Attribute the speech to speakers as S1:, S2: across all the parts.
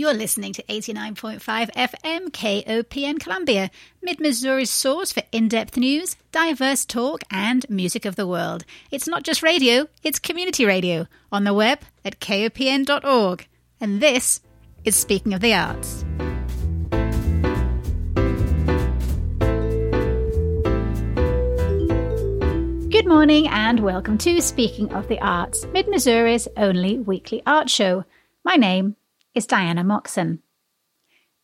S1: You're listening to 89.5 FM KOPN Columbia, Mid Missouri's source for in depth news, diverse talk, and music of the world. It's not just radio, it's community radio on the web at kopn.org. And this is Speaking of the Arts. Good morning and welcome to Speaking of the Arts, Mid Missouri's only weekly art show. My name is Diana Moxon.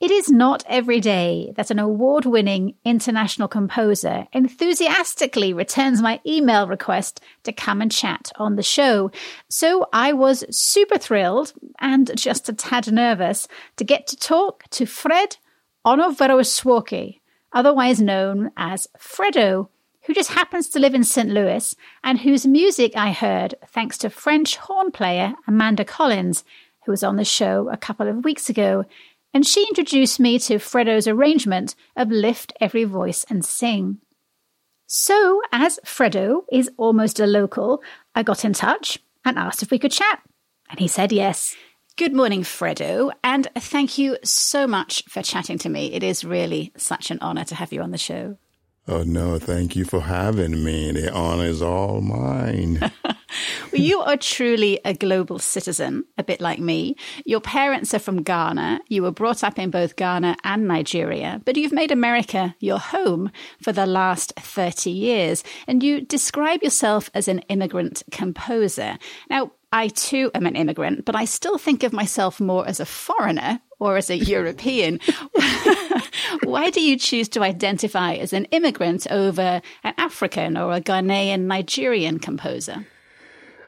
S1: It is not every day that an award winning international composer enthusiastically returns my email request to come and chat on the show. So I was super thrilled and just a tad nervous to get to talk to Fred Onovwerosuoke, otherwise known as Fredo, who just happens to live in St. Louis and whose music I heard thanks to French horn player Amanda Collins who was on the show a couple of weeks ago, and she introduced me to Fredo's arrangement of Lift Every Voice and Sing. So, as Fredo is almost a local, I got in touch and asked if we could chat, and he said yes. Good morning, Fredo, and thank you so much for chatting to me. It is really such an honor to have you on the show.
S2: Oh, no, thank you for having me. The honor is all mine.
S1: well, you are truly a global citizen, a bit like me. Your parents are from Ghana. You were brought up in both Ghana and Nigeria, but you've made America your home for the last 30 years. And you describe yourself as an immigrant composer. Now, I too am an immigrant, but I still think of myself more as a foreigner or as a European. Why do you choose to identify as an immigrant over an African or a Ghanaian Nigerian composer?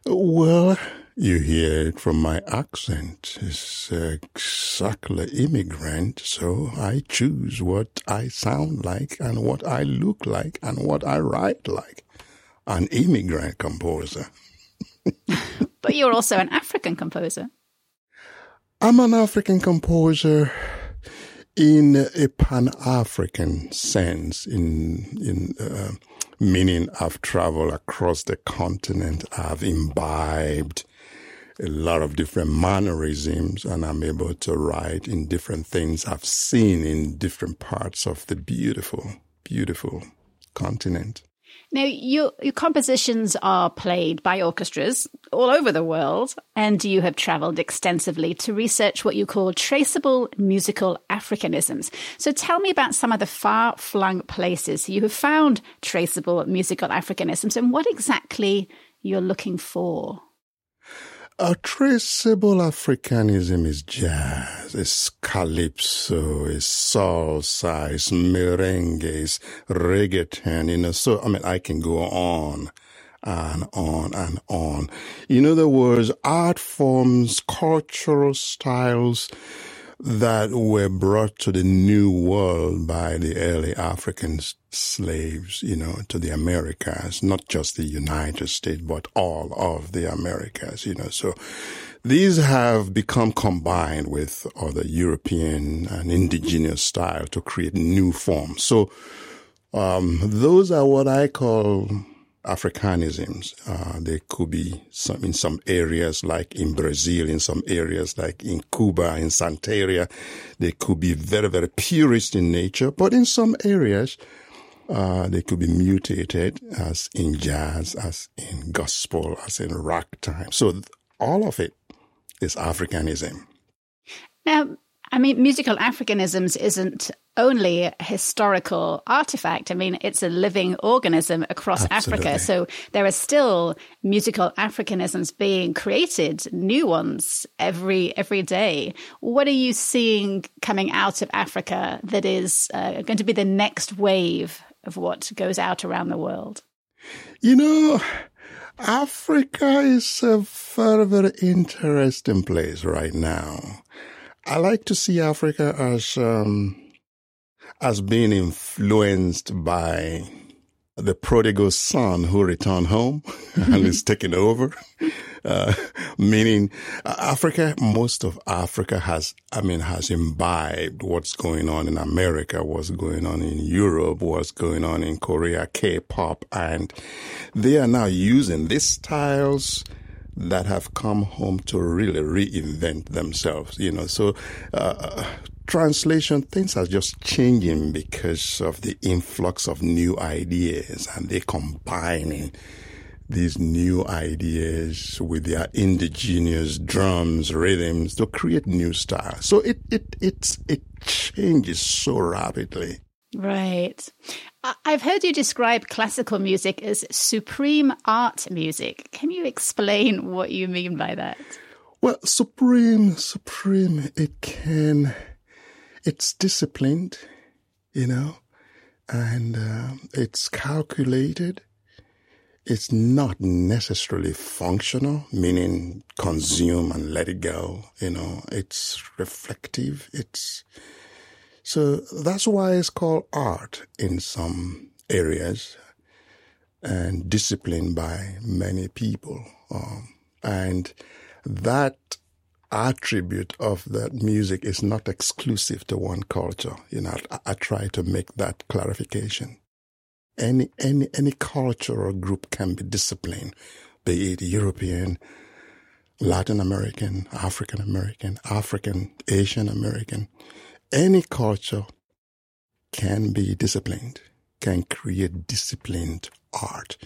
S2: Well, you hear it from my accent. It's exactly immigrant, so I choose what I sound like and what I look like and what I write like. An immigrant composer.
S1: but you're also an African composer.
S2: I'm an African composer in a Pan African sense, in in uh, meaning I've traveled across the continent, I've imbibed a lot of different mannerisms, and I'm able to write in different things I've seen in different parts of the beautiful, beautiful continent.
S1: Now, your, your compositions are played by orchestras all over the world, and you have traveled extensively to research what you call traceable musical Africanisms. So tell me about some of the far flung places you have found traceable musical Africanisms and what exactly you're looking for.
S2: A traceable Africanism is jazz, it's calypso, it's salsa, it's merengue, it's reggaeton, you know. So, I mean, I can go on and on and on. In other words, art forms, cultural styles, that were brought to the new world by the early African slaves, you know, to the Americas, not just the United States, but all of the Americas, you know. So these have become combined with other European and indigenous style to create new forms. So um, those are what I call Africanisms. Uh, they could be some in some areas, like in Brazil, in some areas like in Cuba, in Santeria. They could be very, very purist in nature, but in some areas, uh, they could be mutated as in jazz, as in gospel, as in ragtime. So all of it is Africanism.
S1: Now, I mean, musical Africanisms isn't only a historical artifact. I mean, it's a living organism across Absolutely. Africa. So there are still musical Africanisms being created, new ones every every day. What are you seeing coming out of Africa that is uh, going to be the next wave of what goes out around the world?
S2: You know, Africa is a very, very interesting place right now. I like to see Africa as um, as being influenced by the prodigal son who returned home and is taking over. Uh, meaning Africa, most of Africa has, I mean, has imbibed what's going on in America, what's going on in Europe, what's going on in Korea, K-pop, and they are now using these styles that have come home to really reinvent themselves, you know. So, uh, translation, things are just changing because of the influx of new ideas and they're combining these new ideas with their indigenous drums, rhythms to create new styles. So it, it, it's, it changes so rapidly.
S1: Right. I've heard you describe classical music as supreme art music. Can you explain what you mean by that?
S2: Well, supreme, supreme, it can, it's disciplined, you know, and uh, it's calculated. It's not necessarily functional, meaning consume and let it go. You know, it's reflective. It's, so that's why it's called art in some areas and disciplined by many people. Um, and that attribute of that music is not exclusive to one culture. You know, I, I try to make that clarification. Any, any, any culture or group can be disciplined, be it European, Latin American, African American, African, Asian American any culture can be disciplined, can create disciplined art.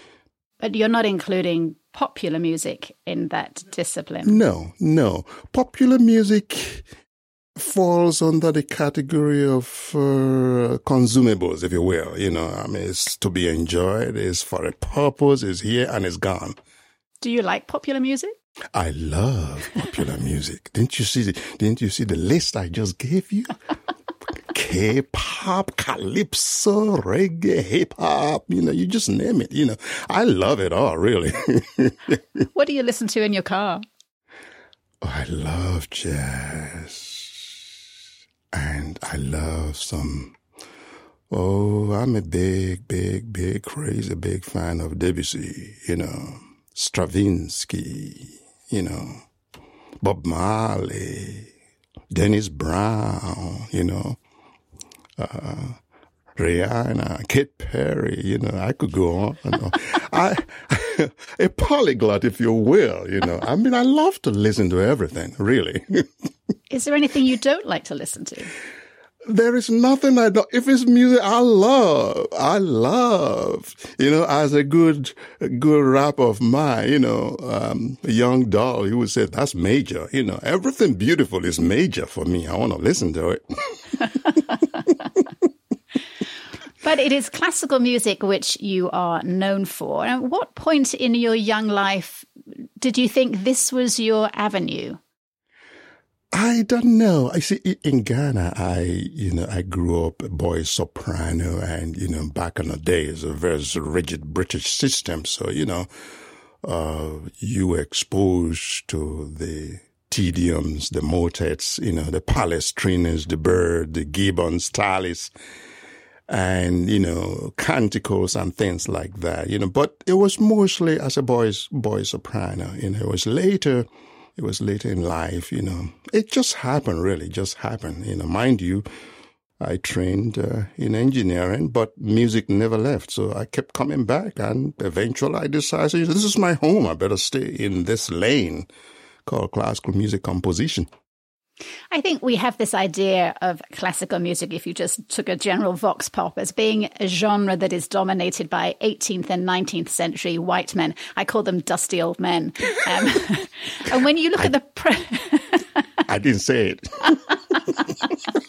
S1: But you're not including popular music in that discipline?
S2: No, no. Popular music falls under the category of uh, consumables, if you will. You know, I mean, it's to be enjoyed, it's for a purpose, it's here and it's gone.
S1: Do you like popular music?
S2: I love popular music. Didn't you see? The, didn't you see the list I just gave you? K-pop, calypso, reggae, hip hop. You know, you just name it. You know, I love it all. Really.
S1: what do you listen to in your car?
S2: Oh, I love jazz, and I love some. Oh, I'm a big, big, big, crazy, big fan of Debussy. You know, Stravinsky you know, Bob Marley, Dennis Brown, you know, uh, Rihanna, Katy Perry, you know, I could go on. You know. I, a polyglot, if you will, you know. I mean, I love to listen to everything, really.
S1: Is there anything you don't like to listen to?
S2: there is nothing I don't, if it's music I love, I love, you know, as a good, good rap of mine, you know, um, a young doll, he would say, that's major, you know, everything beautiful is major for me. I want to listen to it.
S1: but it is classical music which you are known for. At what point in your young life did you think this was your avenue?
S2: I don't know. I see in Ghana, I, you know, I grew up a boy soprano and, you know, back in the days, a very rigid British system. So, you know, uh, you were exposed to the Te Deums, the motets, you know, the palestrinas, the Byrd, the gibbons, tallis, and, you know, canticles and things like that, you know, but it was mostly as a boy's, boy soprano, you know, it was later, it was later in life, you know. It just happened, really, just happened. You know, mind you, I trained uh, in engineering, but music never left. So I kept coming back, and eventually I decided this is my home. I better stay in this lane called classical music composition.
S1: I think we have this idea of classical music, if you just took a general vox pop, as being a genre that is dominated by 18th and 19th century white men. I call them dusty old men. Um, and when you look
S2: I,
S1: at the. Pre-
S2: I didn't say it.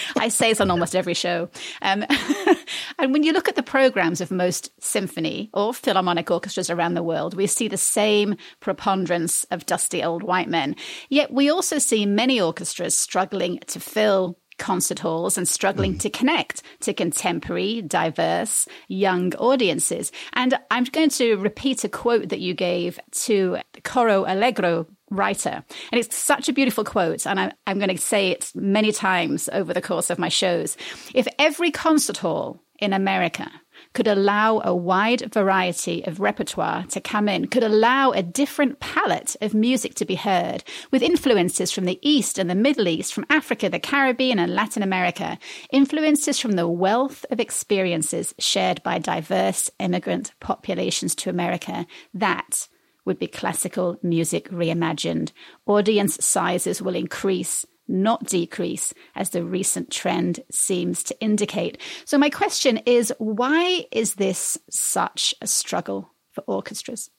S1: I say this on almost every show. Um, and when you look at the programs of most symphony or philharmonic orchestras around the world, we see the same preponderance of dusty old white men. Yet we also see many orchestras struggling to fill concert halls and struggling mm. to connect to contemporary, diverse, young audiences. And I'm going to repeat a quote that you gave to Coro Allegro writer. And it's such a beautiful quote, and I, I'm going to say it many times over the course of my shows. If every concert hall in America could allow a wide variety of repertoire to come in, could allow a different palette of music to be heard, with influences from the East and the Middle East, from Africa, the Caribbean, and Latin America, influences from the wealth of experiences shared by diverse immigrant populations to America. That would be classical music reimagined. Audience sizes will increase, not decrease, as the recent trend seems to indicate. So, my question is why is this such a struggle for orchestras?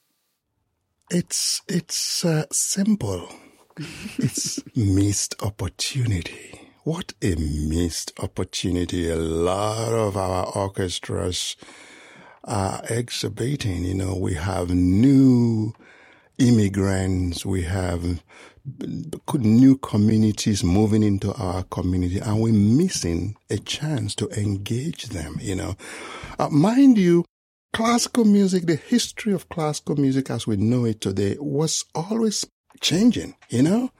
S2: It's, it's uh, simple. it's missed opportunity. What a missed opportunity. A lot of our orchestras are exhibiting. You know, we have new immigrants, we have new communities moving into our community, and we're missing a chance to engage them. You know, uh, mind you, classical music, the history of classical music as we know it today was always changing, you know?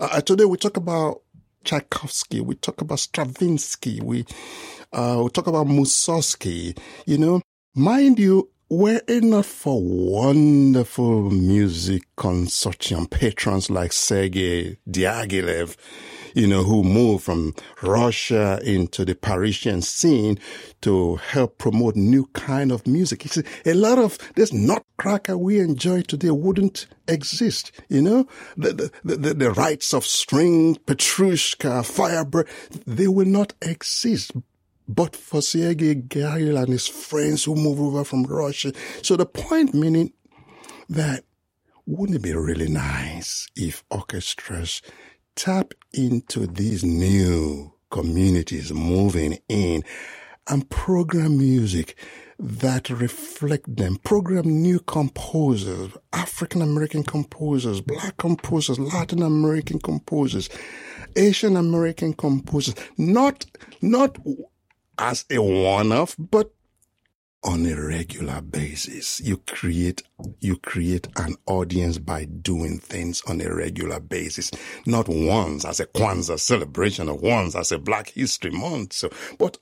S2: Uh, today we talk about Tchaikovsky, we talk about Stravinsky, we, uh, we talk about Mussorgsky, you know? Mind you, were it not for wonderful music consortium patrons like Sergei Diaghilev, you know, who moved from Russia into the Parisian scene to help promote new kind of music. See, a lot of this nutcracker we enjoy today wouldn't exist, you know? The, the, the, the Rites of Spring, Petrushka, Firebird, they will not exist but for Sergei Gail and his friends who moved over from Russia. So the point meaning that wouldn't it be really nice if orchestras tap into these new communities moving in and program music that reflect them. Program new composers, African American composers, black composers, Latin American composers, Asian American composers. Not, not as a one-off, but on a regular basis. You create, you create an audience by doing things on a regular basis, not once as a Kwanzaa celebration or once as a Black History Month. So, but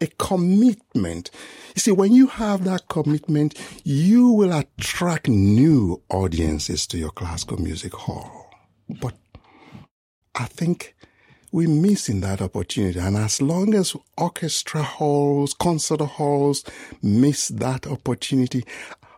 S2: a commitment. You see, when you have that commitment, you will attract new audiences to your classical music hall. But I think we're missing that opportunity. And as long as orchestra halls, concert halls miss that opportunity,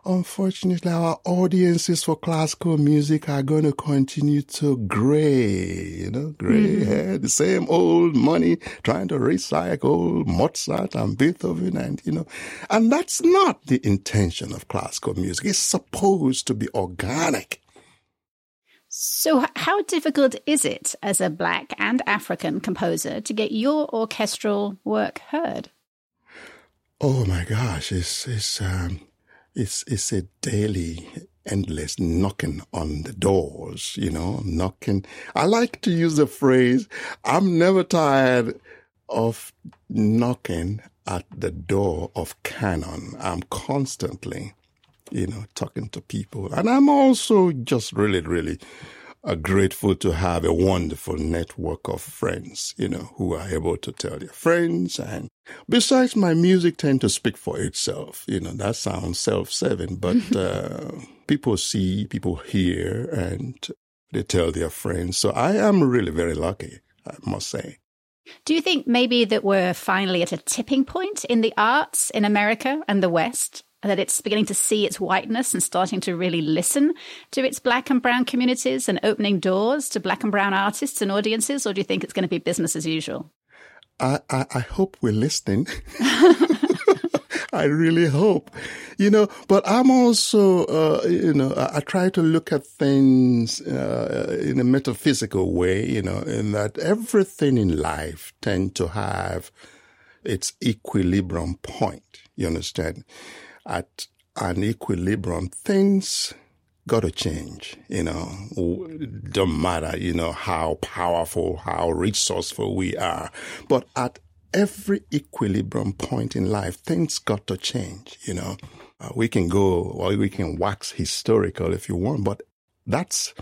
S2: unfortunately, our audiences for classical music are going to continue to gray, you know, gray mm. hair, the same old money, trying to recycle Mozart and Beethoven and, you know, and that's not the intention of classical music. It's supposed to be organic.
S1: So, how difficult is it as a Black and African composer to get your orchestral work heard?
S2: Oh my gosh, it's it's um, it's it's a daily, endless knocking on the doors. You know, knocking. I like to use the phrase, "I'm never tired of knocking at the door of canon." I'm constantly you know, talking to people. And I'm also just really, really uh, grateful to have a wonderful network of friends, you know, who are able to tell their friends. And besides, my music tend to speak for itself. You know, that sounds self-serving, but uh, people see, people hear, and they tell their friends. So I am really very lucky, I must say.
S1: Do you think maybe that we're finally at a tipping point in the arts in America and the West? That it's beginning to see its whiteness and starting to really listen to its black and brown communities and opening doors to black and brown artists and audiences? Or do you think it's going to be business as usual?
S2: I, I, I hope we're listening. I really hope, you know, but I'm also, uh, you know, I, I, try to look at things uh, in a metaphysical way, you know, in that everything in life tend to have its equilibrium point. You understand? At an equilibrium, things got to change. You know, don't matter, you know, how powerful, how resourceful we are. But at every equilibrium point in life, things got to change, you know. Uh, we can go, or we can wax historical if you want, but that's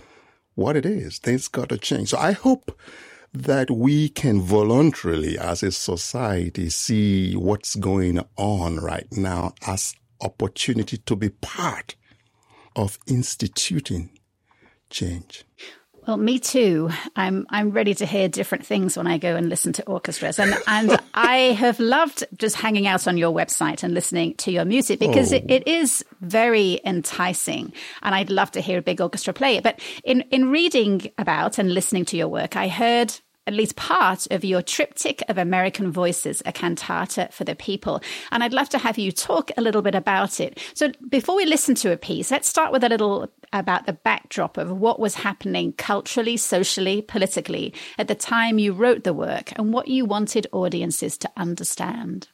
S2: what it is. Things got to change. So I hope that we can voluntarily, as a society, see what's going on right now as opportunity to be part of instituting change.
S1: Well, me too. I'm I'm ready to hear different things when I go and listen to orchestras, and and I have loved just hanging out on your website and listening to your music because oh. it, it is very enticing, and I'd love to hear a big orchestra play it. But in in reading about and listening to your work, I heard at least part of your triptych of American Voices, a cantata for the people. And I'd love to have you talk a little bit about it. So before we listen to a piece, let's start with a little about the backdrop of what was happening culturally, socially, politically at the time you wrote the work and what you wanted audiences to understand.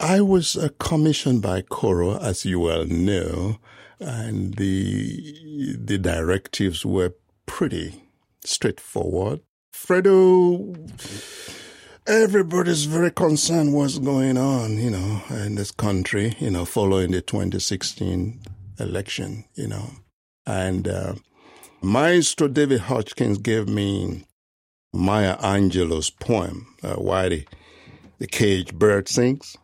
S2: I was commissioned by Coro, as you well know, and the the directives were pretty straightforward. Fredo, everybody's very concerned what's going on, you know, in this country, you know, following the 2016 election, you know. And uh, Maestro David Hodgkins gave me Maya Angelou's poem, uh, Why the, the Caged Bird Sings.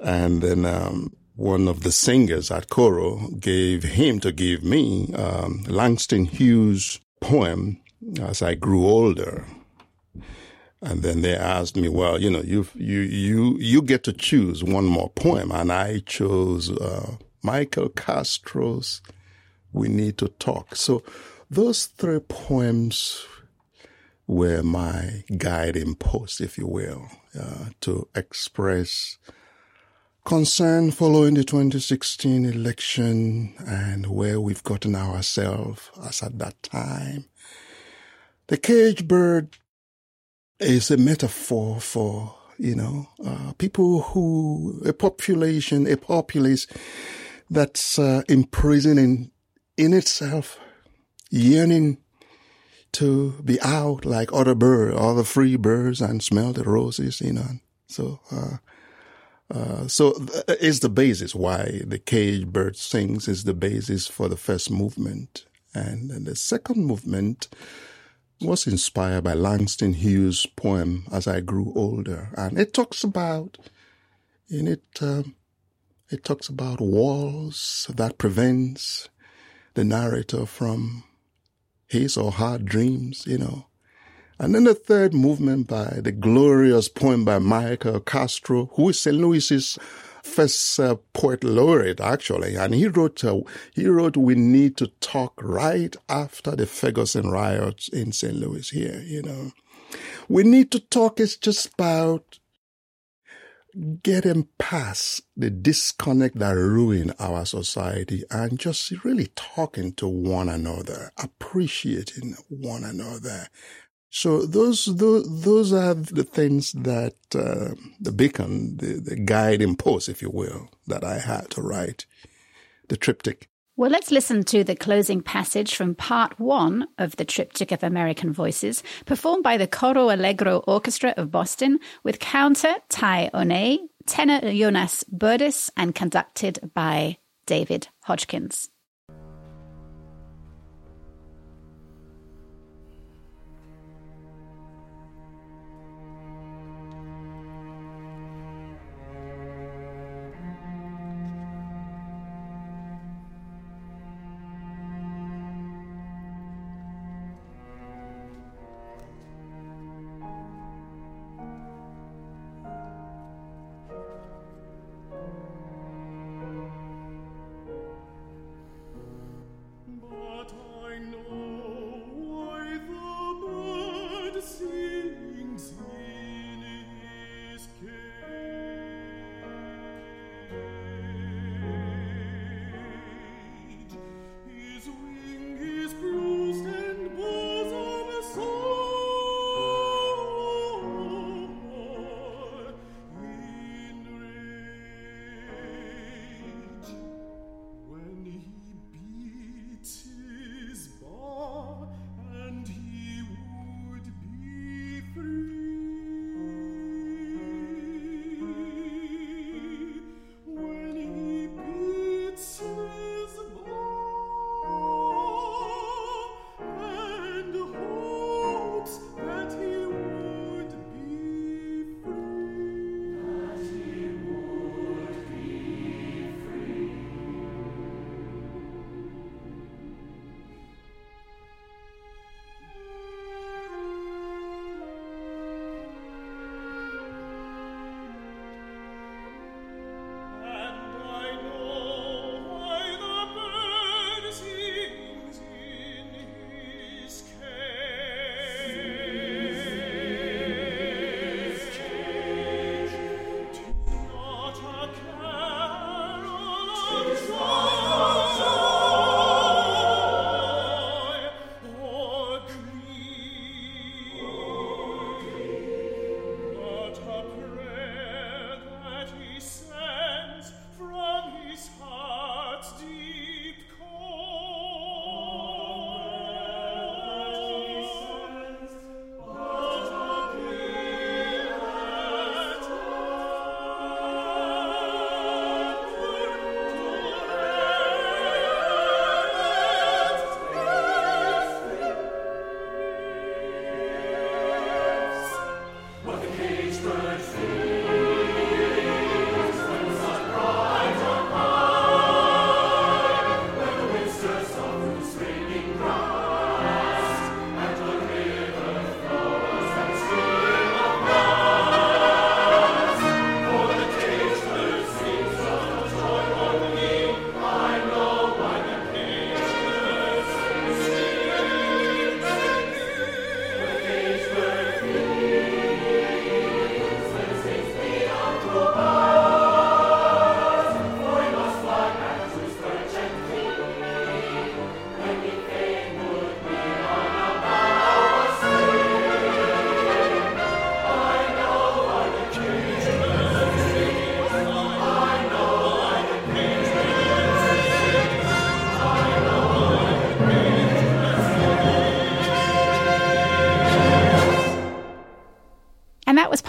S2: And then um, one of the singers at Coro gave him to give me um, Langston Hughes' poem, as I grew older. And then they asked me, well, you know, you you you you get to choose one more poem, and I chose uh, Michael Castro's "We Need to Talk." So those three poems were my guiding post, if you will, uh, to express concern following the 2016 election and where we've gotten ourselves as at that time the cage bird is a metaphor for, you know, uh, people who, a population, a populace that's uh, imprisoned in, in itself, yearning to be out like other birds, other free birds and smell the roses, you know. So, uh, uh, so th- is the basis why the cage bird sings is the basis for the first movement. And, and the second movement, was inspired by Langston Hughes' poem as I grew older, and it talks about in it um, it talks about walls that prevents the narrator from his or her dreams, you know. And then the third movement by the glorious poem by Michael Castro, who is St. Louis's first uh, poet laureate, actually, and he wrote uh, he wrote "We Need to Talk" right after the Ferguson riots in St. Louis. Here, you know, we need to talk is just about getting past the disconnect that ruin our society and just really talking to one another, appreciating one another, so those those, those are the things that uh, the beacon, the, the guiding post, if you will, that I had to write the triptych.
S1: Well, let's listen to the closing passage from part one of the Triptych of American Voices, performed by the Coro Allegro Orchestra of Boston with counter Tai One, tenor Jonas Budris, and conducted by David Hodgkins.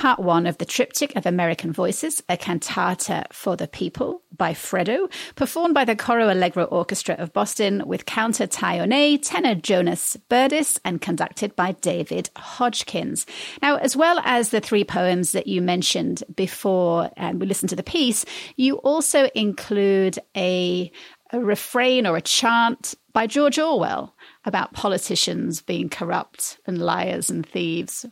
S1: Part one of the Triptych of American Voices, a cantata for the people by Fredo, performed by the Coro Allegro Orchestra of Boston with counter Taionet, tenor Jonas Budris, and conducted by David Hodgkins. Now, as well as the three poems that you mentioned before and we listened to the piece, you also include a, a refrain or a chant by George Orwell about politicians being corrupt and liars and thieves.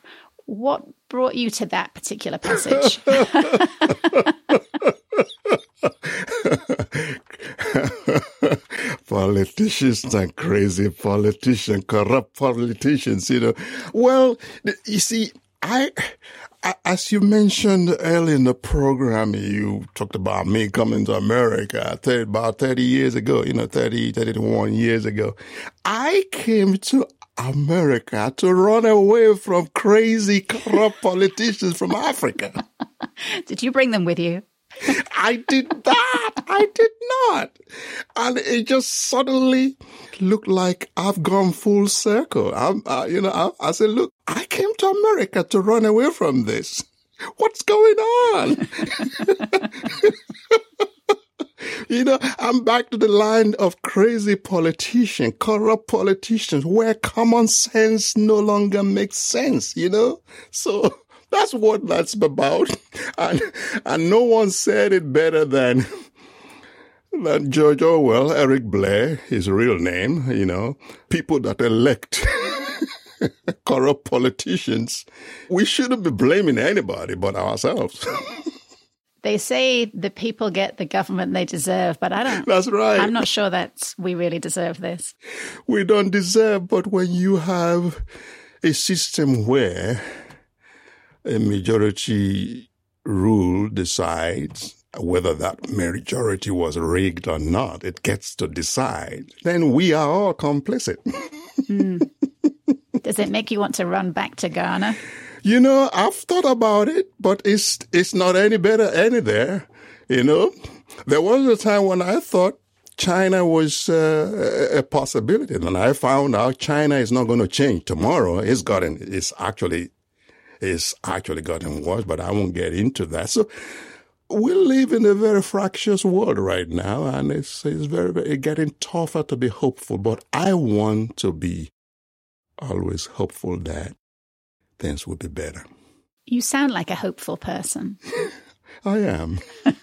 S1: What brought you to that particular passage?
S2: politicians and crazy politicians, corrupt politicians, you know. Well, you see, I, as you mentioned earlier in the program, you talked about me coming to America about 30 years ago, you know, 30, 31 years ago. I came to America to run away from crazy, corrupt politicians from Africa.
S1: Did you bring them with you?
S2: I did not. I did not. And it just suddenly looked like I've gone full circle. I'm, uh, you know, I, I said, look, I came to America to run away from this. What's going on? you know, I'm back to the line of crazy politicians, corrupt politicians, where common sense no longer makes sense, you know? So that's what that's about. And, and no one said it better than, than George Orwell, Eric Blair, his real name, you know, people that elect corrupt politicians. We shouldn't be blaming anybody but ourselves.
S1: They say the people get the government they deserve, but I don't.
S2: That's right.
S1: I'm not sure that we really deserve this.
S2: We don't deserve, but when you have a system where a majority rule decides whether that majority was rigged or not, it gets to decide, then we are all complicit.
S1: mm. Does it make you want to run back to Ghana?
S2: You know, I've thought about it, but it's it's not any better any there. You know, there was a time when I thought China was uh, a possibility, and I found out China is not going to change tomorrow. It's gotten, it's actually, it's actually gotten worse, but I won't get into that. So we live in a very fractious world right now, and it's it's very, very getting tougher to be hopeful. But I want to be always hopeful that things would be better.
S1: You sound like a hopeful person.
S2: I am.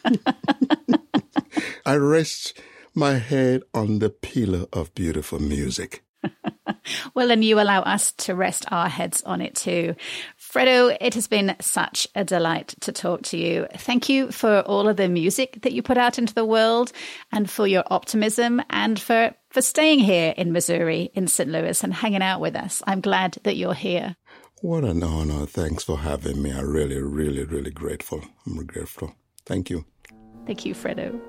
S2: I rest my head on the pillar of beautiful music.
S1: well, and you allow us to rest our heads on it too. Fredo, it has been such a delight to talk to you. Thank you for all of the music that you put out into the world and for your optimism and for, for staying here in Missouri, in St. Louis, and hanging out with us. I'm glad that you're here.
S2: What an honor. Thanks for having me. I'm really, really, really grateful. I'm grateful. Thank you.
S1: Thank you, Fredo.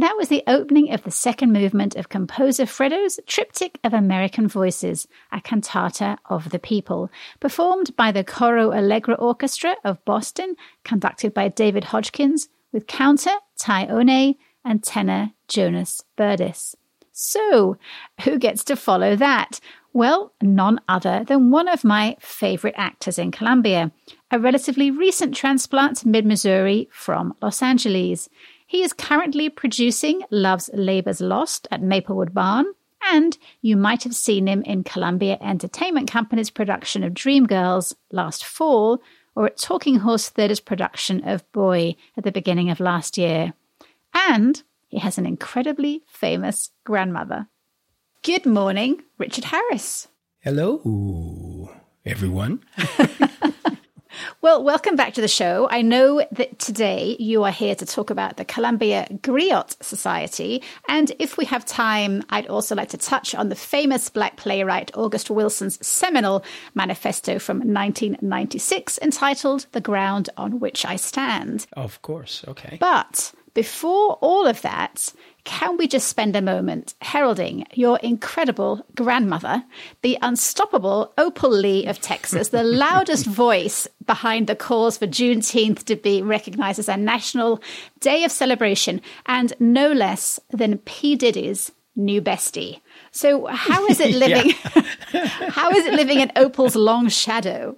S1: And that was the opening of the second movement of composer Fredo's Triptych of American Voices, a cantata of the people, performed by the Coro Allegro Orchestra of Boston, conducted by David Hodgkins, with counter Ty One and tenor Jonas Budris. So, who gets to follow that? Well, none other than one of my favorite actors in Columbia, a relatively recent transplant to mid Missouri from Los Angeles. He is currently producing Love's Labour's Lost at Maplewood Barn, and you might have seen him in Columbia Entertainment Company's production of Dreamgirls last fall, or at Talking Horse Theatre's production of Boy at the beginning of last year. And he has an incredibly famous grandmother. Good morning, Richard Harris.
S3: Hello, everyone.
S1: Well, welcome back to the show. I know that today you are here to talk about the Columbia Griot Society. And if we have time, I'd also like to touch on the famous black playwright August Wilson's seminal manifesto from 1996 entitled The Ground on Which I Stand.
S3: Of course. Okay.
S1: But before all of that, can we just spend a moment heralding your incredible grandmother, the unstoppable Opal Lee of Texas, the loudest voice behind the calls for Juneteenth to be recognized as a national day of celebration, and no less than P. Diddy's new bestie. So, how is it living? how is it living in Opal's long shadow?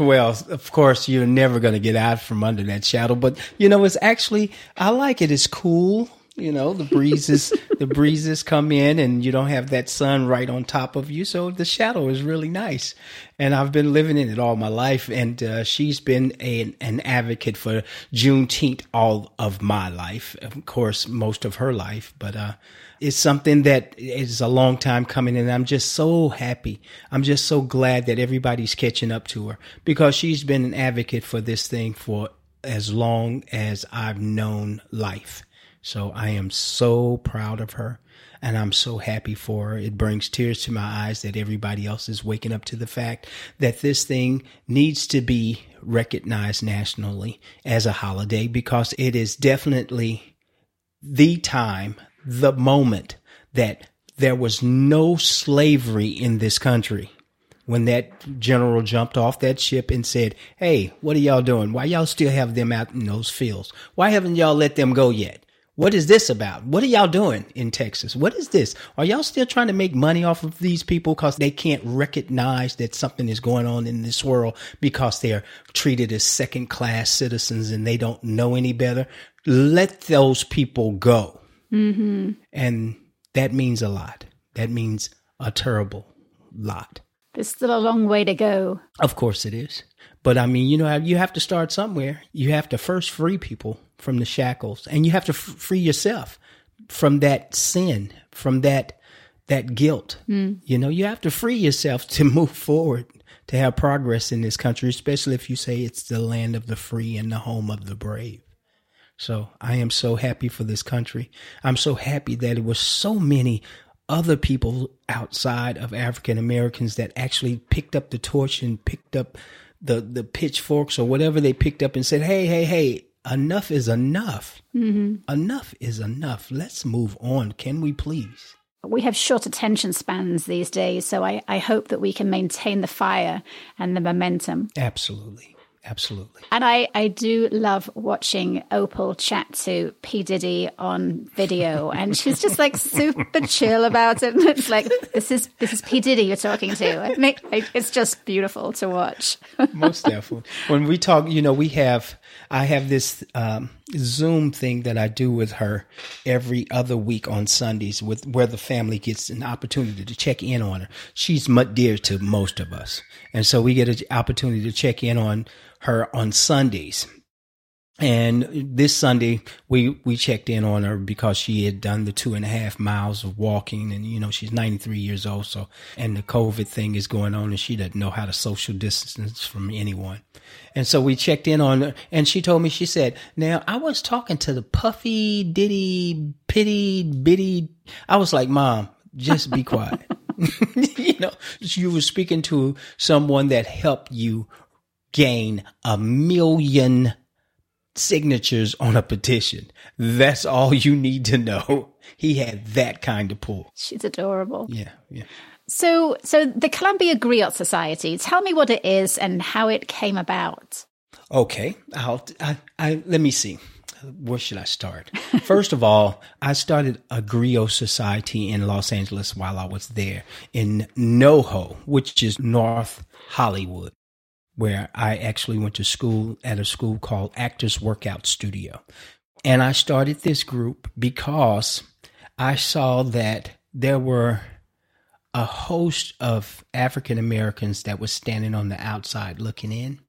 S3: Well, of course, you're never going to get out from under that shadow, but you know, it's actually, I like it. It's cool. You know, the breezes, the breezes come in and you don't have that sun right on top of you. So the shadow is really nice. And I've been living in it all my life. And uh, she's been a, an advocate for Juneteenth all of my life. Of course, most of her life, but, uh, it's something that is a long time coming and I'm just so happy. I'm just so glad that everybody's catching up to her because she's been an advocate for this thing for as long as I've known life. So I am so proud of her and I'm so happy for her. It brings tears to my eyes that everybody else is waking up to the fact that this thing needs to be recognized nationally as a holiday because it is definitely the time, the moment that there was no slavery in this country when that general jumped off that ship and said, Hey, what are y'all doing? Why y'all still have them out in those fields? Why haven't y'all let them go yet? What is this about? What are y'all doing in Texas? What is this? Are y'all still trying to make money off of these people because they can't recognize that something is going on in this world because they're treated as second class citizens and they don't know any better? Let those people go. Mm-hmm. And that means a lot. That means a terrible lot.
S1: There's still a long way to go.
S3: Of course it is. But I mean, you know, you have to start somewhere. You have to first free people from the shackles and you have to f- free yourself from that sin, from that that guilt. Mm. You know, you have to free yourself to move forward, to have progress in this country, especially if you say it's the land of the free and the home of the brave. So I am so happy for this country. I'm so happy that it was so many other people outside of African Americans that actually picked up the torch and picked up the the pitchforks or whatever they picked up and said, "Hey, hey, hey, enough is enough. Mm-hmm. Enough is enough. Let's move on. Can we please?"
S1: We have short attention spans these days, so I, I hope that we can maintain the fire and the momentum.
S3: Absolutely. Absolutely.
S1: And I, I do love watching Opal chat to P. Diddy on video. And she's just like super chill about it. And it's like, this is this is P. Diddy you're talking to. it's just beautiful to watch.
S3: Most definitely. When we talk, you know, we have, I have this um, Zoom thing that I do with her every other week on Sundays with where the family gets an opportunity to check in on her. She's much dear to most of us. And so we get an opportunity to check in on her on Sundays. And this Sunday, we, we checked in on her because she had done the two and a half miles of walking. And, you know, she's 93 years old. So, and the COVID thing is going on and she doesn't know how to social distance from anyone. And so we checked in on her and she told me, she said, now I was talking to the puffy, diddy, pity, bitty. I was like, mom, Just be quiet. you know, you were speaking to someone that helped you gain a million signatures on a petition. That's all you need to know. He had that kind of pull.
S1: She's adorable.
S3: Yeah, yeah.
S1: So, so the Columbia Griot Society. Tell me what it is and how it came about.
S3: Okay, I'll. I, I let me see. Where should I start? First of all, I started a griot society in Los Angeles while I was there in NoHo, which is North Hollywood where I actually went to school at a school called Actors Workout Studio. And I started this group because I saw that there were a host of African Americans that was standing on the outside looking in,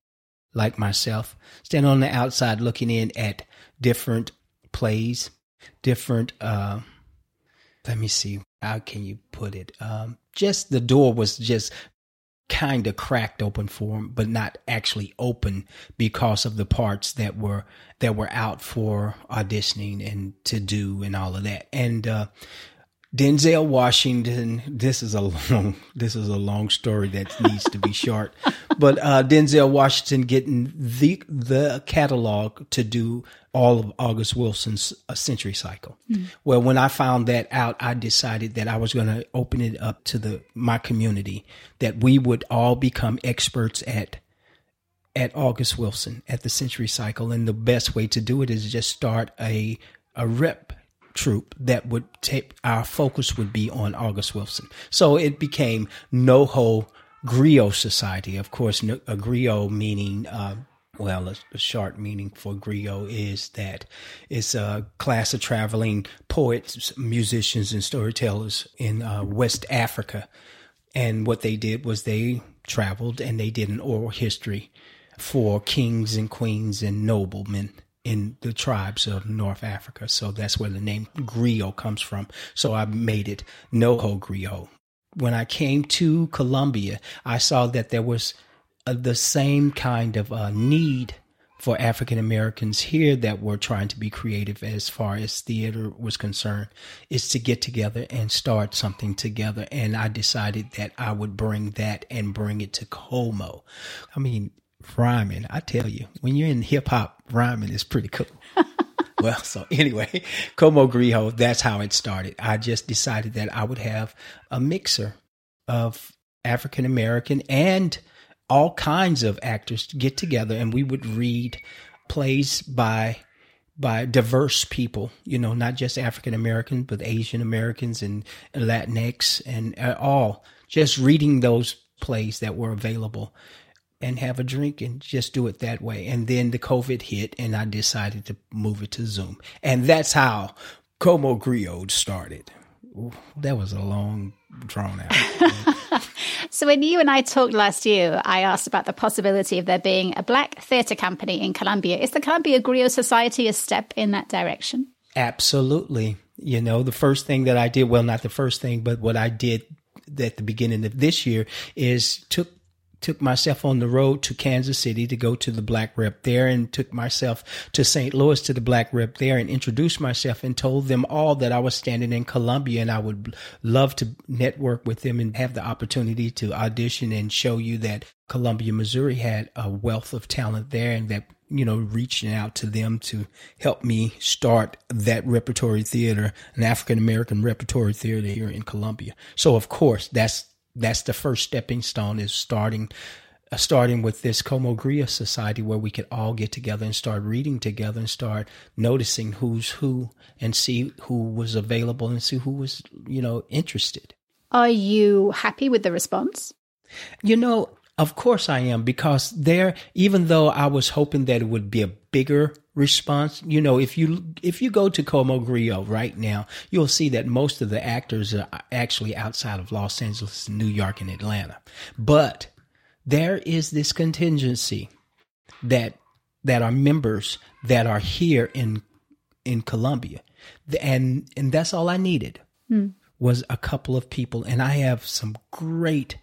S3: like myself, standing on the outside looking in at different plays, different, uh, let me see, how can you put it? Um, just the door was just kind of cracked open for him, but not actually open because of the parts that were that were out for auditioning and to do and all of that. And uh, Denzel Washington. This is a long. This is a long story that needs to be short. But uh, Denzel Washington getting the the catalog to do all of August Wilson's uh, Century Cycle. Mm. Well, when I found that out, I decided that I was going to open it up to the my community that we would all become experts at at August Wilson at the Century Cycle, and the best way to do it is just start a a rep troupe that would take our focus would be on August Wilson. So it became NoHo Griot Society. Of course, a griot meaning, uh, well, a, a, short meaning for griot is that it's a class of traveling poets, musicians, and storytellers in uh, West Africa. And what they did was they traveled and they did an oral history for kings and queens and noblemen in the tribes of North Africa. So that's where the name griot comes from. So I made it NoHo Griot. When I came to Columbia, I saw that there was uh, the same kind of uh, need for African Americans here that were trying to be creative as far as theater was concerned is to get together and start something together. And I decided that I would bring that and bring it to Como. I mean, rhyming. I tell you, when you're in hip hop, rhyming is pretty cool. well, so anyway, Como Griot, that's how it started. I just decided that I would have a mixer of African American and all kinds of actors get together and we would read plays by by diverse people, you know, not just African American, but Asian Americans and Latinx and uh, all just reading those plays that were available and have a drink and just do it that way. And then the COVID hit and I decided to move it to Zoom. And that's how Como Griot started. Ooh, that was a long drawn out.
S1: so when you and I talked last year, I asked about the possibility of there being a black theatre company in Columbia. Is the Columbia Griot Society a step in that direction?
S3: Absolutely. You know, the first thing that I did, well, not the first thing, but what I did at the beginning of this year is took took myself on the road to Kansas City to go to the black rep there and took myself to St. Louis to the black rep there and introduced myself and told them all that I was standing in Columbia and I would love to network with them and have the opportunity to audition and show you that Columbia, Missouri had a wealth of talent there and that you know, reaching out to them to help me start that repertory theater, an African American repertory theater here in Columbia. So, of course, that's that's the first stepping stone is starting uh, starting with this Como Griot society where we could all get together and start reading together and start noticing who's who and see who was available and see who was, you know, interested.
S1: Are you happy with the response?
S3: You know, of course I am because there, even though I was hoping that it would be a bigger response, you know, if you, if you go to Como Griot right now, you'll see that most of the actors are actually outside of Los Angeles, New York, and Atlanta. But there is this contingency that, that are members that are here in, in Columbia. And, and that's all I needed hmm. was a couple of people. And I have some great,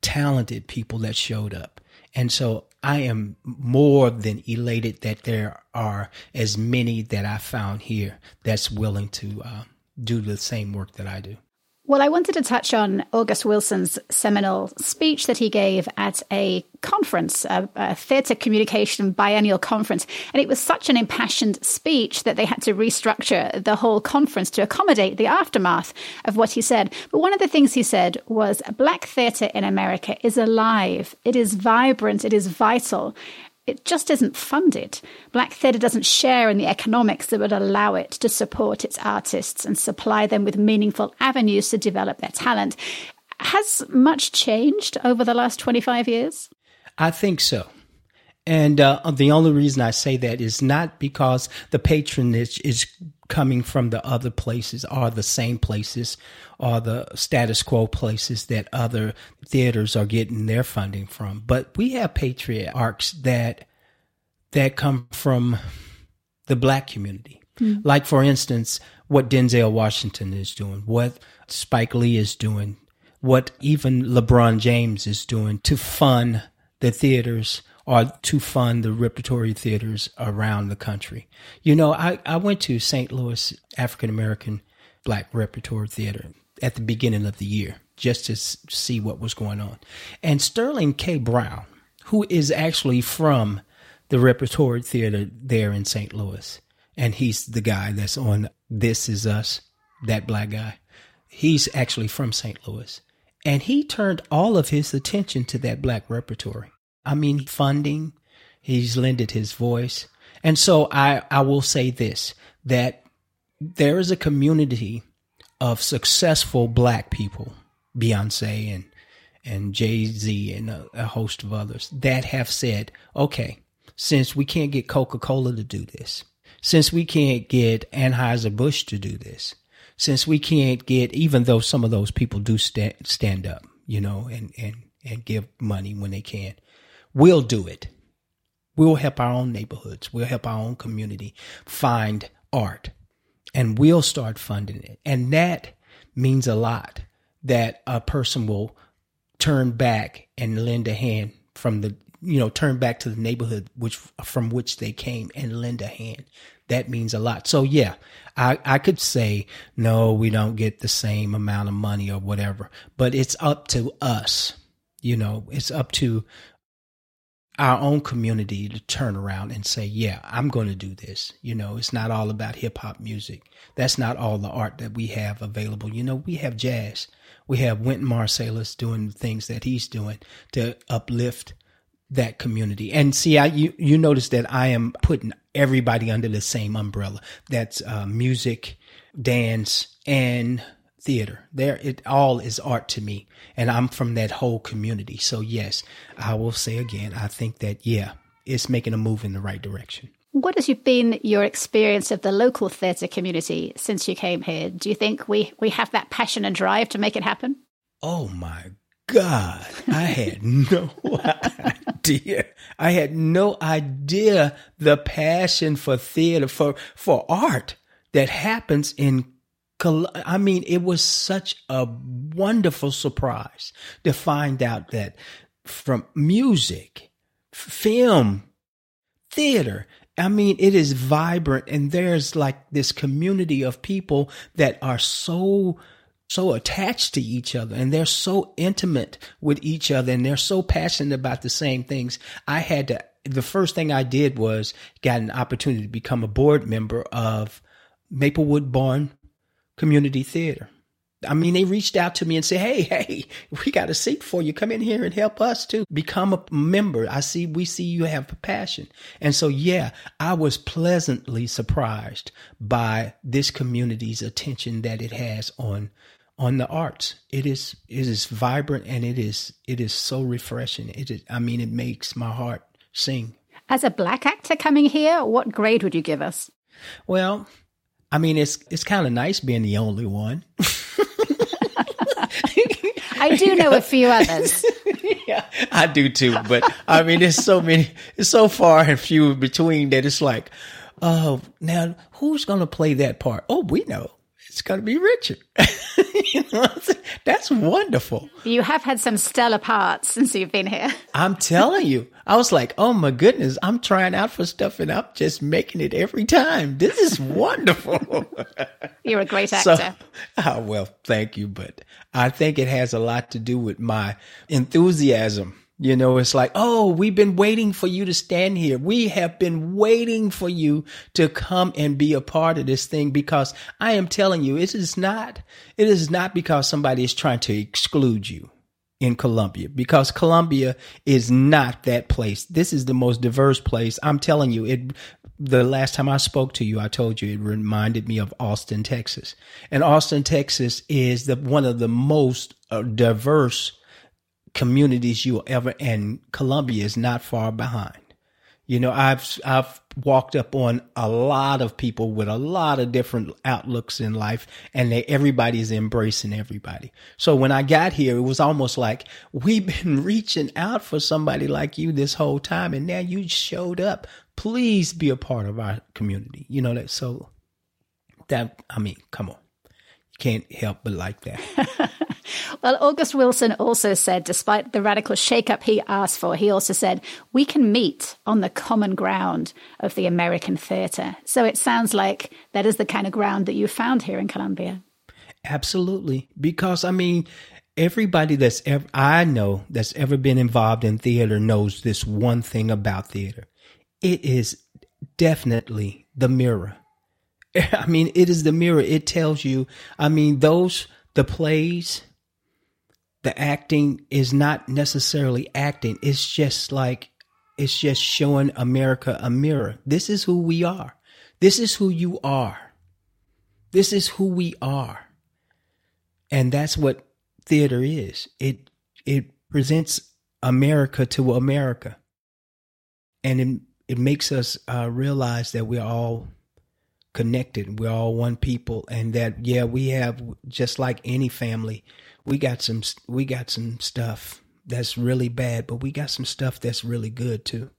S3: talented people that showed up. And so I am more than elated that there are as many that I found here that's willing to uh, do the same work that I do.
S1: Well, I wanted to touch on August Wilson's seminal speech that he gave at a conference, a, a theatre communication biennial conference. And it was such an impassioned speech that they had to restructure the whole conference to accommodate the aftermath of what he said. But one of the things he said was Black theatre in America is alive, it is vibrant, it is vital it just isn't funded. Black theatre doesn't share in the economics that would allow it to support its artists and supply them with meaningful avenues to develop their talent. Has much changed over the last 25 years?
S3: I think so. And uh, the only reason I say that is not because the patronage is coming from the other places are the same places are the status quo places that other theaters are getting their funding from. But we have patriarchs that that come from the black community. Mm. Like for instance, what Denzel Washington is doing, what Spike Lee is doing, what even LeBron James is doing to fund the theaters or to fund the repertory theaters around the country. You know, I, I went to St. Louis African American Black Repertory Theater at the beginning of the year just to see what was going on. And Sterling K. Brown, who is actually from the Repertory Theater there in St. Louis, and he's the guy that's on This Is Us, that black guy. He's actually from St. Louis. And he turned all of his attention to that black repertory. I mean, funding. He's lended his voice. And so I, I will say this, that there is a community of successful black people, Beyonce and, and Jay-Z and a, a host of others that have said, okay, since we can't get Coca-Cola to do this, since we can't get Anheuser-Busch to do this, since we can't get, even though some of those people do stand, stand up, you know, and, and, and give money when they can, We'll do it. We'll help our own neighborhoods. We'll help our own community find art and we'll start funding it. And that means a lot that a person will turn back and lend a hand from the, you know, turn back to the neighborhood which from which they came and lend a hand. That means a lot. So yeah, I, I could say, no, we don't get the same amount of money or whatever, but it's up to us. You know, it's up to our own community to turn around and say, yeah, I'm going to do this. You know, it's not all about hip hop music. That's not all the art that we have available. You know, we have jazz. We have Wynton Marsalis doing things that he's doing to uplift that community. And see, I, you, you notice that I am putting everybody under the same umbrella. That's uh, music, dance, and theater. There, it all is art to me, and I'm from that whole community. So yes, I will say again, I think that yeah, it's making a move in the right direction.
S1: What has been your experience of the local theatre community since you came here? Do you think we, we have that passion and drive to make it happen?
S3: Oh my God, I had no idea. I had no idea the passion for theater, for, for art that happens in I mean, it was such a wonderful surprise to find out that from music, film, theater, I mean, it is vibrant and there's like this community of people that are so, so attached to each other and they're so intimate with each other and they're so passionate about the same things. I had to, the first thing I did was got an opportunity to become a board member of Maplewood Barn community theater. I mean, they reached out to me and said, Hey, hey, we got a seat for you. Come in here and help us to Become a member. I see, we see you have a passion. And so, yeah, I was pleasantly surprised by this community's attention that it has on, on the arts. It is, it is vibrant and it is, it is so refreshing. It is, I mean, it makes my heart sing.
S1: As a black actor coming here, what grade would you give us?
S3: Well, I mean, it's it's kind of nice being the only one.
S1: I do know a few others.
S3: yeah, I do too. But I mean, there's so many, it's so far and few between that it's like, oh, now who's going to play that part? Oh, we know. It's going to be Richard. you know That's wonderful.
S1: You have had some stellar parts since you've been here.
S3: I'm telling you, I was like, oh my goodness, I'm trying out for stuff and I'm just making it every time. This is wonderful.
S1: You're a great actor.
S3: So, oh, ah, well, thank you. But I think it has a lot to do with my enthusiasm you know, it's like, oh, we've been waiting for you to stand here. We have been waiting for you to come and be a part of this thing because I am telling you, it is not, it is not because somebody is trying to exclude you in Columbia because Columbia is not that place. This is the most diverse place. I'm telling you, it, the last time I spoke to you, I told you it reminded me of Austin, Texas. And Austin, Texas is the, one of the most uh, diverse communities you'll ever, and Columbia is not far behind. You know, I've, I've walked up on a lot of people with a lot of different outlooks in life and they, everybody's embracing everybody. So when I got here, it was almost like we've been reaching out for somebody like you this whole time. And now you showed up. Please be a part of our community. You know that. So that, I mean, come on. You can't help but like that.
S1: Well, August Wilson also said, despite the radical shakeup he asked for, he also said, we can meet on the common ground of the American theatre. So it sounds like that is the kind of ground that you found here in Columbia.
S3: Absolutely. Because, I mean, everybody that's ever, I know that's ever been involved in theater knows this one thing about theater. It is definitely the mirror. I mean, it is the mirror. It tells you, I mean, those, the plays, the acting is not necessarily acting. It's just like, it's just showing America a mirror. This is who we are. This is who you are. This is who we are. And that's what theater is. It, it presents America to America. And it, it makes us uh, realize that we're all connected. We're all one people, and that yeah, we have just like any family, we got some we got some stuff that's really bad, but we got some stuff that's really good too.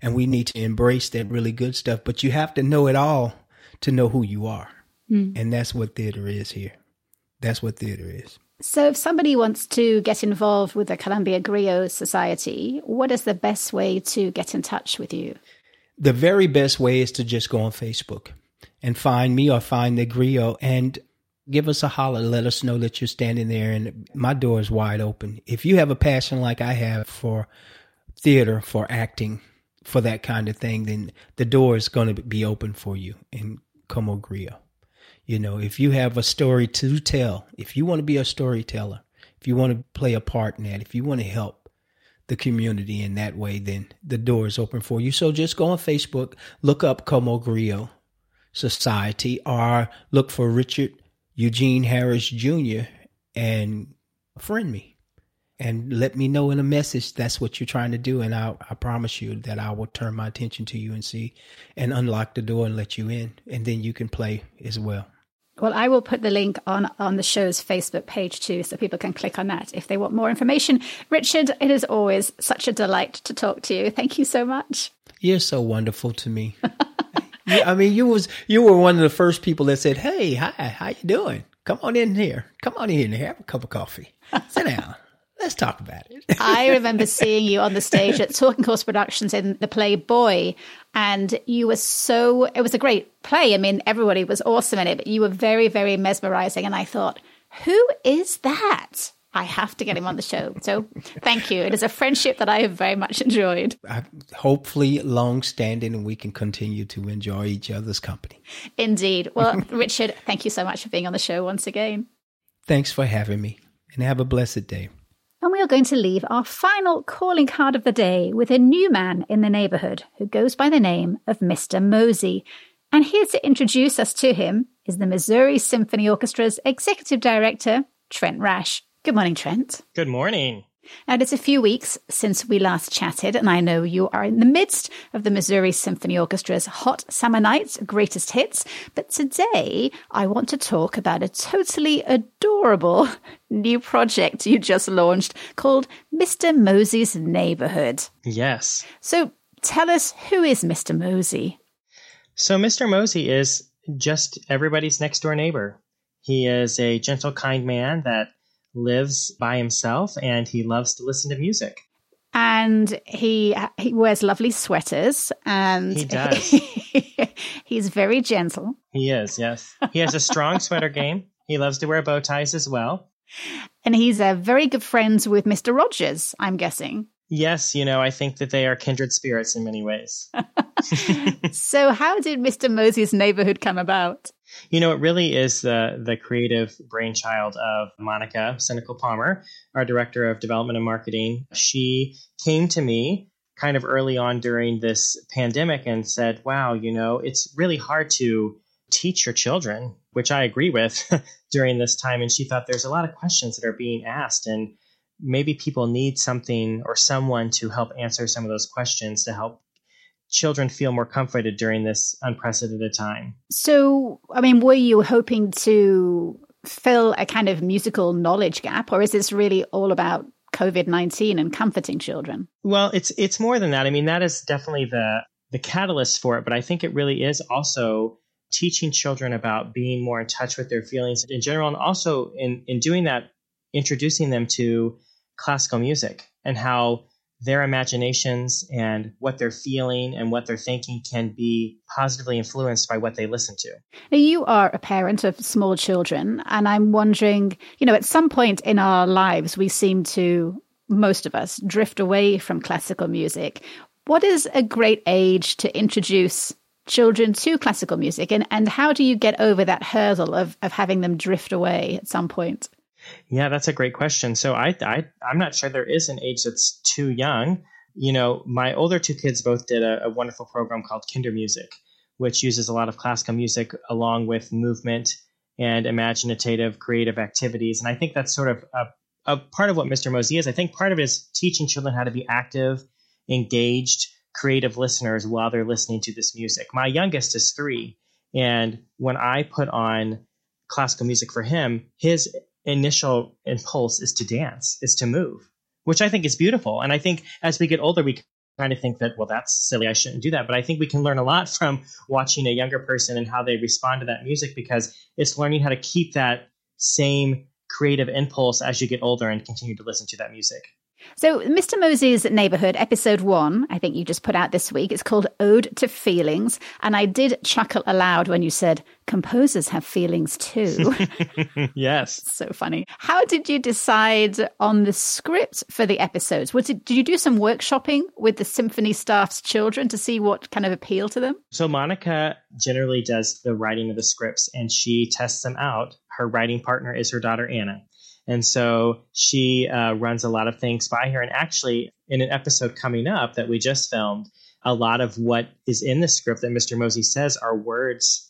S3: And we need to embrace that really good stuff, but you have to know it all to know who you are. Mm. And that's what theater is here. That's what theater is.
S1: So, if somebody wants to get involved with the Columbia Griot Society, what is the best way to get in touch with you?
S3: The very best way is to just go on Facebook and find me or find the Griot and give us a holler. Let us know that you're standing there, and my door is wide open. If you have a passion like I have for theater, for acting, for that kind of thing, then the door is going to be open for you in Como Griot. You know, if you have a story to tell, if you want to be a storyteller, if you want to play a part in that, if you want to help the community in that way, then the door is open for you. So just go on Facebook, look up Como Griot Society, or look for Richard Eugene Harris Jr. and friend me and let me know in a message that's what you're trying to do. And I, I promise you that I will turn my attention to you and see and unlock the door and let you in. And then you can play as well.
S1: Well, I will put the link on on the show's Facebook page too, so people can click on that if they want more information. Richard, it is always such a delight to talk to you. Thank you so much.
S3: You're so wonderful to me. I mean, you was you were one of the first people that said, "Hey, hi, how you doing? Come on in here. Come on in here. Have a cup of coffee. Sit down." Let's talk about it.
S1: I remember seeing you on the stage at Talking Horse Productions in the play Boy, and you were so, it was a great play. I mean, everybody was awesome in it, but you were very, very mesmerizing. And I thought, who is that? I have to get him on the show. So thank you. It is a friendship that I have very much enjoyed.
S3: Uh, hopefully, long standing, and we can continue to enjoy each other's company.
S1: Indeed. Well, Richard, thank you so much for being on the show once again.
S3: Thanks for having me, and have a blessed day.
S1: And we are going to leave our final calling card of the day with a new man in the neighborhood who goes by the name of Mr. Mosy. And here to introduce us to him is the Missouri Symphony Orchestra's executive director, Trent Rash. Good morning, Trent.
S4: Good morning.
S1: Now, it's a few weeks since we last chatted, and I know you are in the midst of the Missouri Symphony Orchestra's Hot Summer Nights Greatest Hits. But today, I want to talk about a totally adorable new project you just launched called Mr. Mosy's Neighborhood.
S4: Yes.
S1: So tell us, who is Mr. Mosy?
S4: So, Mr. Mosy is just everybody's next door neighbor. He is a gentle, kind man that lives by himself and he loves to listen to music.
S1: And he he wears lovely sweaters and
S4: He does.
S1: he's very gentle.
S4: He is, yes. He has a strong sweater game. He loves to wear bow ties as well.
S1: And he's uh, very good friends with Mr. Rogers, I'm guessing.
S4: Yes, you know, I think that they are kindred spirits in many ways.
S1: so, how did Mr. Mosy's neighborhood come about?
S4: You know, it really is the the creative brainchild of Monica Cynical Palmer, our director of development and marketing. She came to me kind of early on during this pandemic and said, "Wow, you know, it's really hard to teach your children," which I agree with during this time. And she thought there's a lot of questions that are being asked and maybe people need something or someone to help answer some of those questions to help children feel more comforted during this unprecedented time.
S1: So, I mean, were you hoping to fill a kind of musical knowledge gap, or is this really all about COVID nineteen and comforting children?
S4: Well, it's it's more than that. I mean, that is definitely the the catalyst for it, but I think it really is also teaching children about being more in touch with their feelings in general, and also in in doing that, introducing them to classical music and how their imaginations and what they're feeling and what they're thinking can be positively influenced by what they listen to.
S1: Now, you are a parent of small children, and I'm wondering, you know, at some point in our lives, we seem to, most of us, drift away from classical music. What is a great age to introduce children to classical music, and, and how do you get over that hurdle of, of having them drift away at some point?
S4: Yeah, that's a great question. So I, I I'm not sure there is an age that's too young. You know, my older two kids both did a, a wonderful program called Kindermusik, which uses a lot of classical music along with movement and imaginative, creative activities. And I think that's sort of a, a part of what Mr. Mosy is. I think part of it is teaching children how to be active, engaged, creative listeners while they're listening to this music. My youngest is three, and when I put on classical music for him, his initial impulse is to dance, is to move, which I think is beautiful. And I think as we get older, we kind of think that, well, that's silly. I shouldn't do that. But I think we can learn a lot from watching a younger person and how they respond to that music because it's learning how to keep that same creative impulse as you get older and continue to listen to that music.
S1: So, Mr. Mosy's Neighborhood, episode one, I think you just put out this week. It's called Ode to Feelings. And I did chuckle aloud when you said, composers have feelings too.
S4: yes.
S1: so funny. How did you decide on the script for the episodes? Was it, did you do some workshopping with the symphony staff's children to see what kind of appeal to them?
S4: So, Monica generally does the writing of the scripts and she tests them out. Her writing partner is her daughter, Anna. And so she uh, runs a lot of things by her. And actually, in an episode coming up that we just filmed, a lot of what is in the script that Mr. Mosy says are words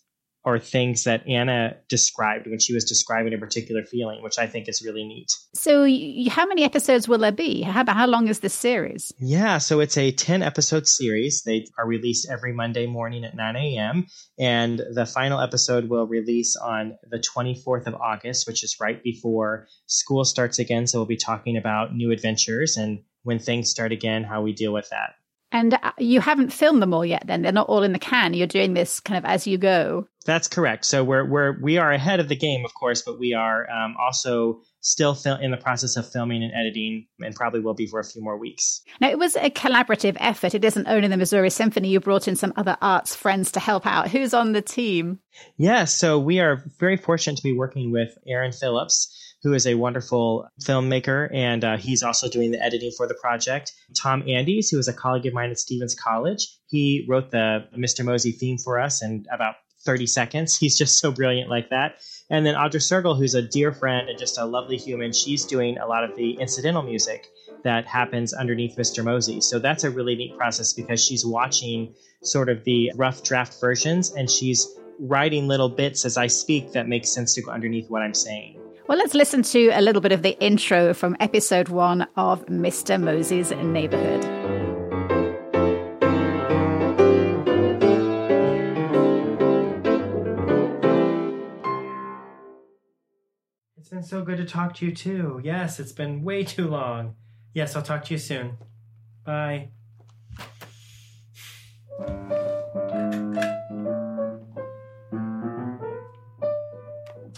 S4: or things that Anna described when she was describing a particular feeling, which I think is really neat.
S1: So, y- how many episodes will there be? How, how long is this series?
S4: Yeah, so it's a 10 episode series. They are released every Monday morning at 9 a.m. And the final episode will release on the 24th of August, which is right before school starts again. So, we'll be talking about new adventures and when things start again, how we deal with that.
S1: And uh, you haven't filmed them all yet, then they're not all in the can. You're doing this kind of as you go.
S4: That's correct. So we're we're we are ahead of the game, of course, but we are um, also still fil- in the process of filming and editing, and probably will be for a few more weeks.
S1: Now, it was a collaborative effort. It isn't only the Missouri Symphony. You brought in some other arts friends to help out. Who's on the team?
S4: Yeah, so we are very fortunate to be working with Aaron Phillips who is a wonderful filmmaker, and uh, he's also doing the editing for the project. Tom Andes, who is a colleague of mine at Stephens College, he wrote the Mr. Mosy theme for us in about 30 seconds. He's just so brilliant like that. And then Audra Sergel, who's a dear friend and just a lovely human, she's doing a lot of the incidental music that happens underneath Mr. Mosy. So that's a really neat process because she's watching sort of the rough draft versions and she's writing little bits as I speak that make sense to go underneath what I'm saying.
S1: Well, let's listen to a little bit of the intro from episode one of Mr. Mosy's Neighborhood.
S4: It's been so good to talk to you too. Yes, it's been way too long. Yes, I'll talk to you soon. Bye.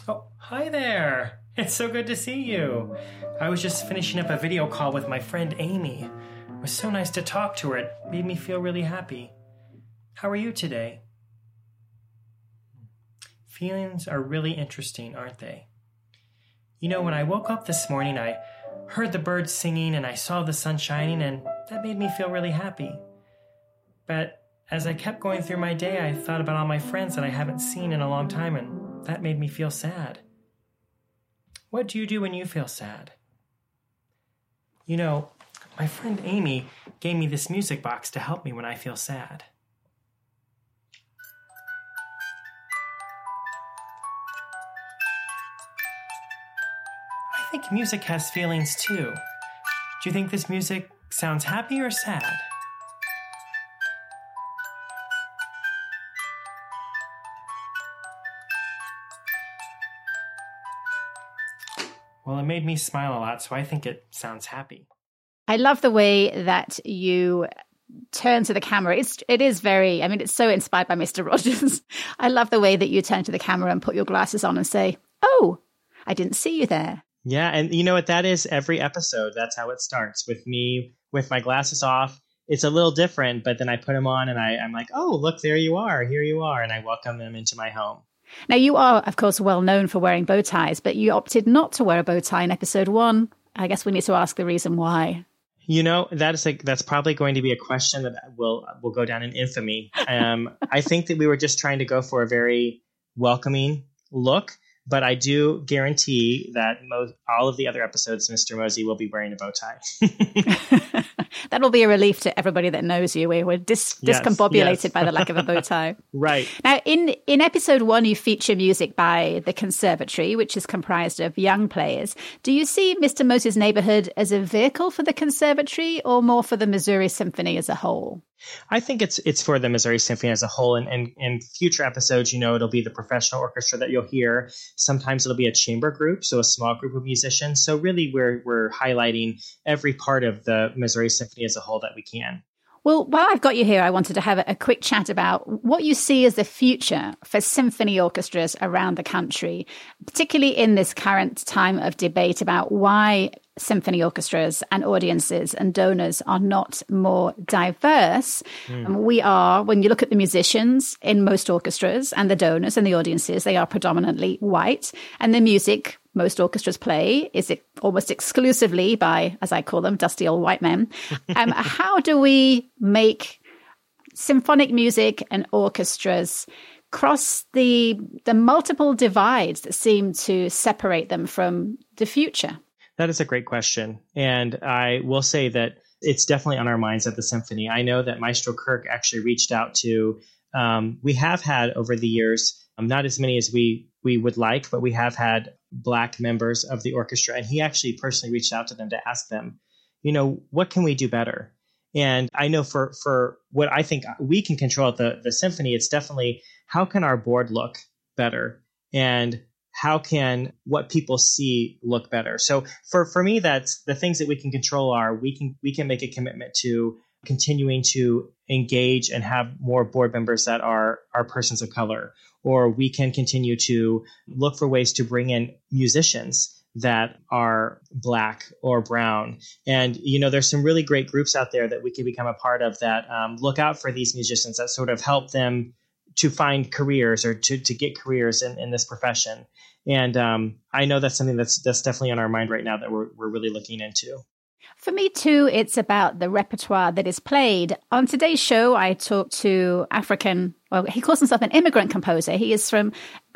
S5: Oh, hi there. It's so good to see you. I was just finishing up a video call with my friend Amy. It was so nice to talk to her. It made me feel really happy. How are you today? Feelings are really interesting, aren't they? You know, when I woke up this morning, I heard the birds singing and I saw the sun shining, and that made me feel really happy. But as I kept going through my day, I thought about all my friends that I haven't seen in a long time, and that made me feel sad. What do you do when you feel sad? You know, my friend Amy gave me this music box to help me when I feel sad. I think music has feelings too. Do you think this music sounds happy or sad? Well, it made me smile a lot, so I think it sounds happy.
S1: I love the way that you turn to the camera. It's it is very I mean it's so inspired by Mr. Rogers. I love the way that you turn to the camera and put your glasses on and say, "Oh, I didn't see you there."
S4: Yeah, and you know what that is every episode. That's how it starts with me with my glasses off. It's a little different, but then I put them on and I, I'm like, "Oh, look, there you are. Here you are." And I welcome them into my home.
S1: Now, you are, of course, well known for wearing bow ties, but you opted not to wear a bow tie in episode one. I guess we need to ask the reason why.
S4: You know, that is like that's probably going to be a question that will will go down in infamy. Um, I think that we were just trying to go for a very welcoming look, but I do guarantee that mo- all of the other episodes, Mr. Mosy will be wearing a bow tie.
S1: That'll be a relief to everybody that knows you. We're dis-
S4: Yes,
S1: discombobulated
S4: yes.
S1: by the lack of a bow tie.
S4: right.
S1: Now, in, in episode one, you feature music by the Conservatory, which is comprised of young players. Do you see Mr. Mosy's Neighborhood as a vehicle for the Conservatory or more for the Missouri Symphony as a whole?
S4: I think it's it's for the Missouri Symphony as a whole, and and in future episodes, you know, it'll be the professional orchestra that you'll hear. Sometimes it'll be a chamber group, so a small group of musicians. So really, we're we're highlighting every part of the Missouri Symphony as a whole that we can.
S1: Well, while I've got you here, I wanted to have a, quick chat about what you see as the future for symphony orchestras around the country, particularly in this current time of debate about why symphony orchestras and audiences and donors are not more diverse. Hmm. And we are, when you look at the musicians in most orchestras and the donors and the audiences, they are predominantly white. And the music most orchestras play is it almost exclusively by, as I call them, dusty old white men. Um, how do we make symphonic music and orchestras cross the the multiple divides that seem to separate them from the future?
S4: That is a great question. And I will say that it's definitely on our minds at the symphony. I know that Maestro Kirk actually reached out to, um, we have had over the years, um, not as many as we, we would like, but we have had Black members of the orchestra. And he actually personally reached out to them to ask them, you know, what can we do better? And I know for, for what I think we can control at the, the symphony, it's definitely how can our board look better? And how can what people see look better so for for me that's the things that we can control are we can we can make a commitment to continuing to engage and have more board members that are are persons of color or we can continue to look for ways to bring in musicians that are black or brown and you know there's some really great groups out there that we can become a part of that um, look out for these musicians that sort of help them to find careers or to, to get careers in, in this profession. And um, I know that's something that's that's definitely on our mind right now that we're we're really looking into.
S1: For me, too, it's about the repertoire that is played. On today's show, I talked to African, well, he calls himself an immigrant composer. He is from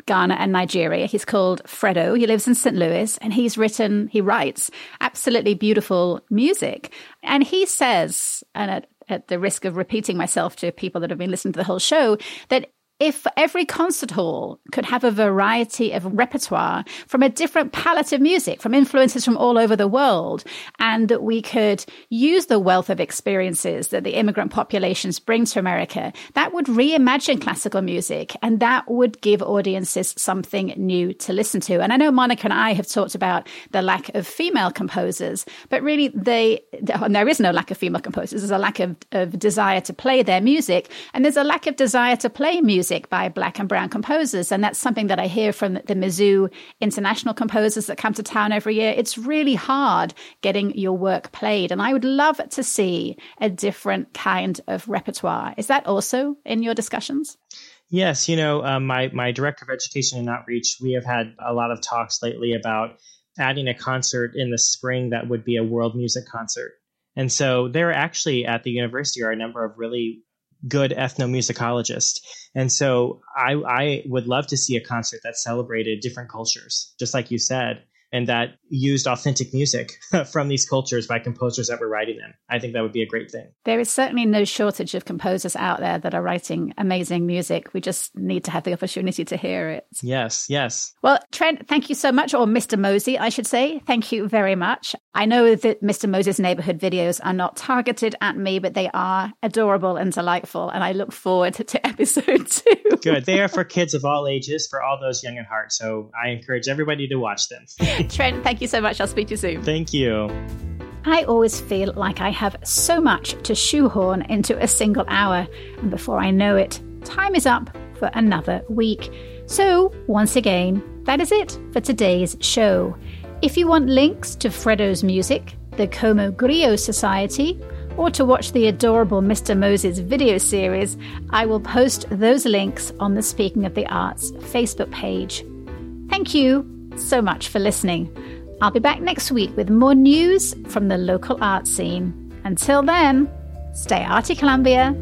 S1: Ghana and Nigeria. He's called Fredo. He lives in St. Louis and he's written, he writes absolutely beautiful music. And he says, and at, at the risk of repeating myself to people that have been listening to the whole show, that if every concert hall could have a variety of repertoire from a different palette of music, from influences from all over the world, and that we could use the wealth of experiences that the immigrant populations bring to America, that would reimagine classical music and that would give audiences something new to listen to. And I know Monica and I have talked about the lack of female composers, but really they, there is no lack of female composers. There's a lack of, of desire to play their music, and there's a lack of desire to play music music by black and brown composers. And that's something that I hear from the Mizzou international composers that come to town every year. It's really hard getting your work played. And I would love to see a different kind of repertoire. Is that also in your discussions?
S4: Yes, you know, um, my my director of education and outreach, we have had a lot of talks lately about adding a concert in the spring that would be a world music concert. And so there actually at the university are a number of really good ethnomusicologist. And so I, I would love to see a concert that celebrated different cultures, just like you said and that used authentic music from these cultures by composers that were writing them. I think that would be a great thing.
S1: There is certainly no shortage of composers out there that are writing amazing music. We just need to have the opportunity to hear it.
S4: Yes, yes.
S1: Well, Trent, thank you so much, or Mr. Mosy, I should say. Thank you very much. I know that Mr. Mosy's neighborhood videos are not targeted at me, but they are adorable and delightful, and I look forward to episode two.
S4: Good. They are for kids of all ages, for all those young at heart. So I encourage everybody to watch them.
S1: Trent, thank you so much. I'll speak to you soon.
S4: Thank you.
S1: I always feel like I have so much to shoehorn into a single hour, and before I know it, time is up for another week. So, once again, that is it for today's show. If you want links to Fredo's music, the Como Griot Society, or to watch the adorable Mr. Mosy's video series, I will post those links on the Speaking of the Arts Facebook page. Thank you so much for listening. I'll be back next week with more news from the local art scene. Until then, stay arty, Columbia.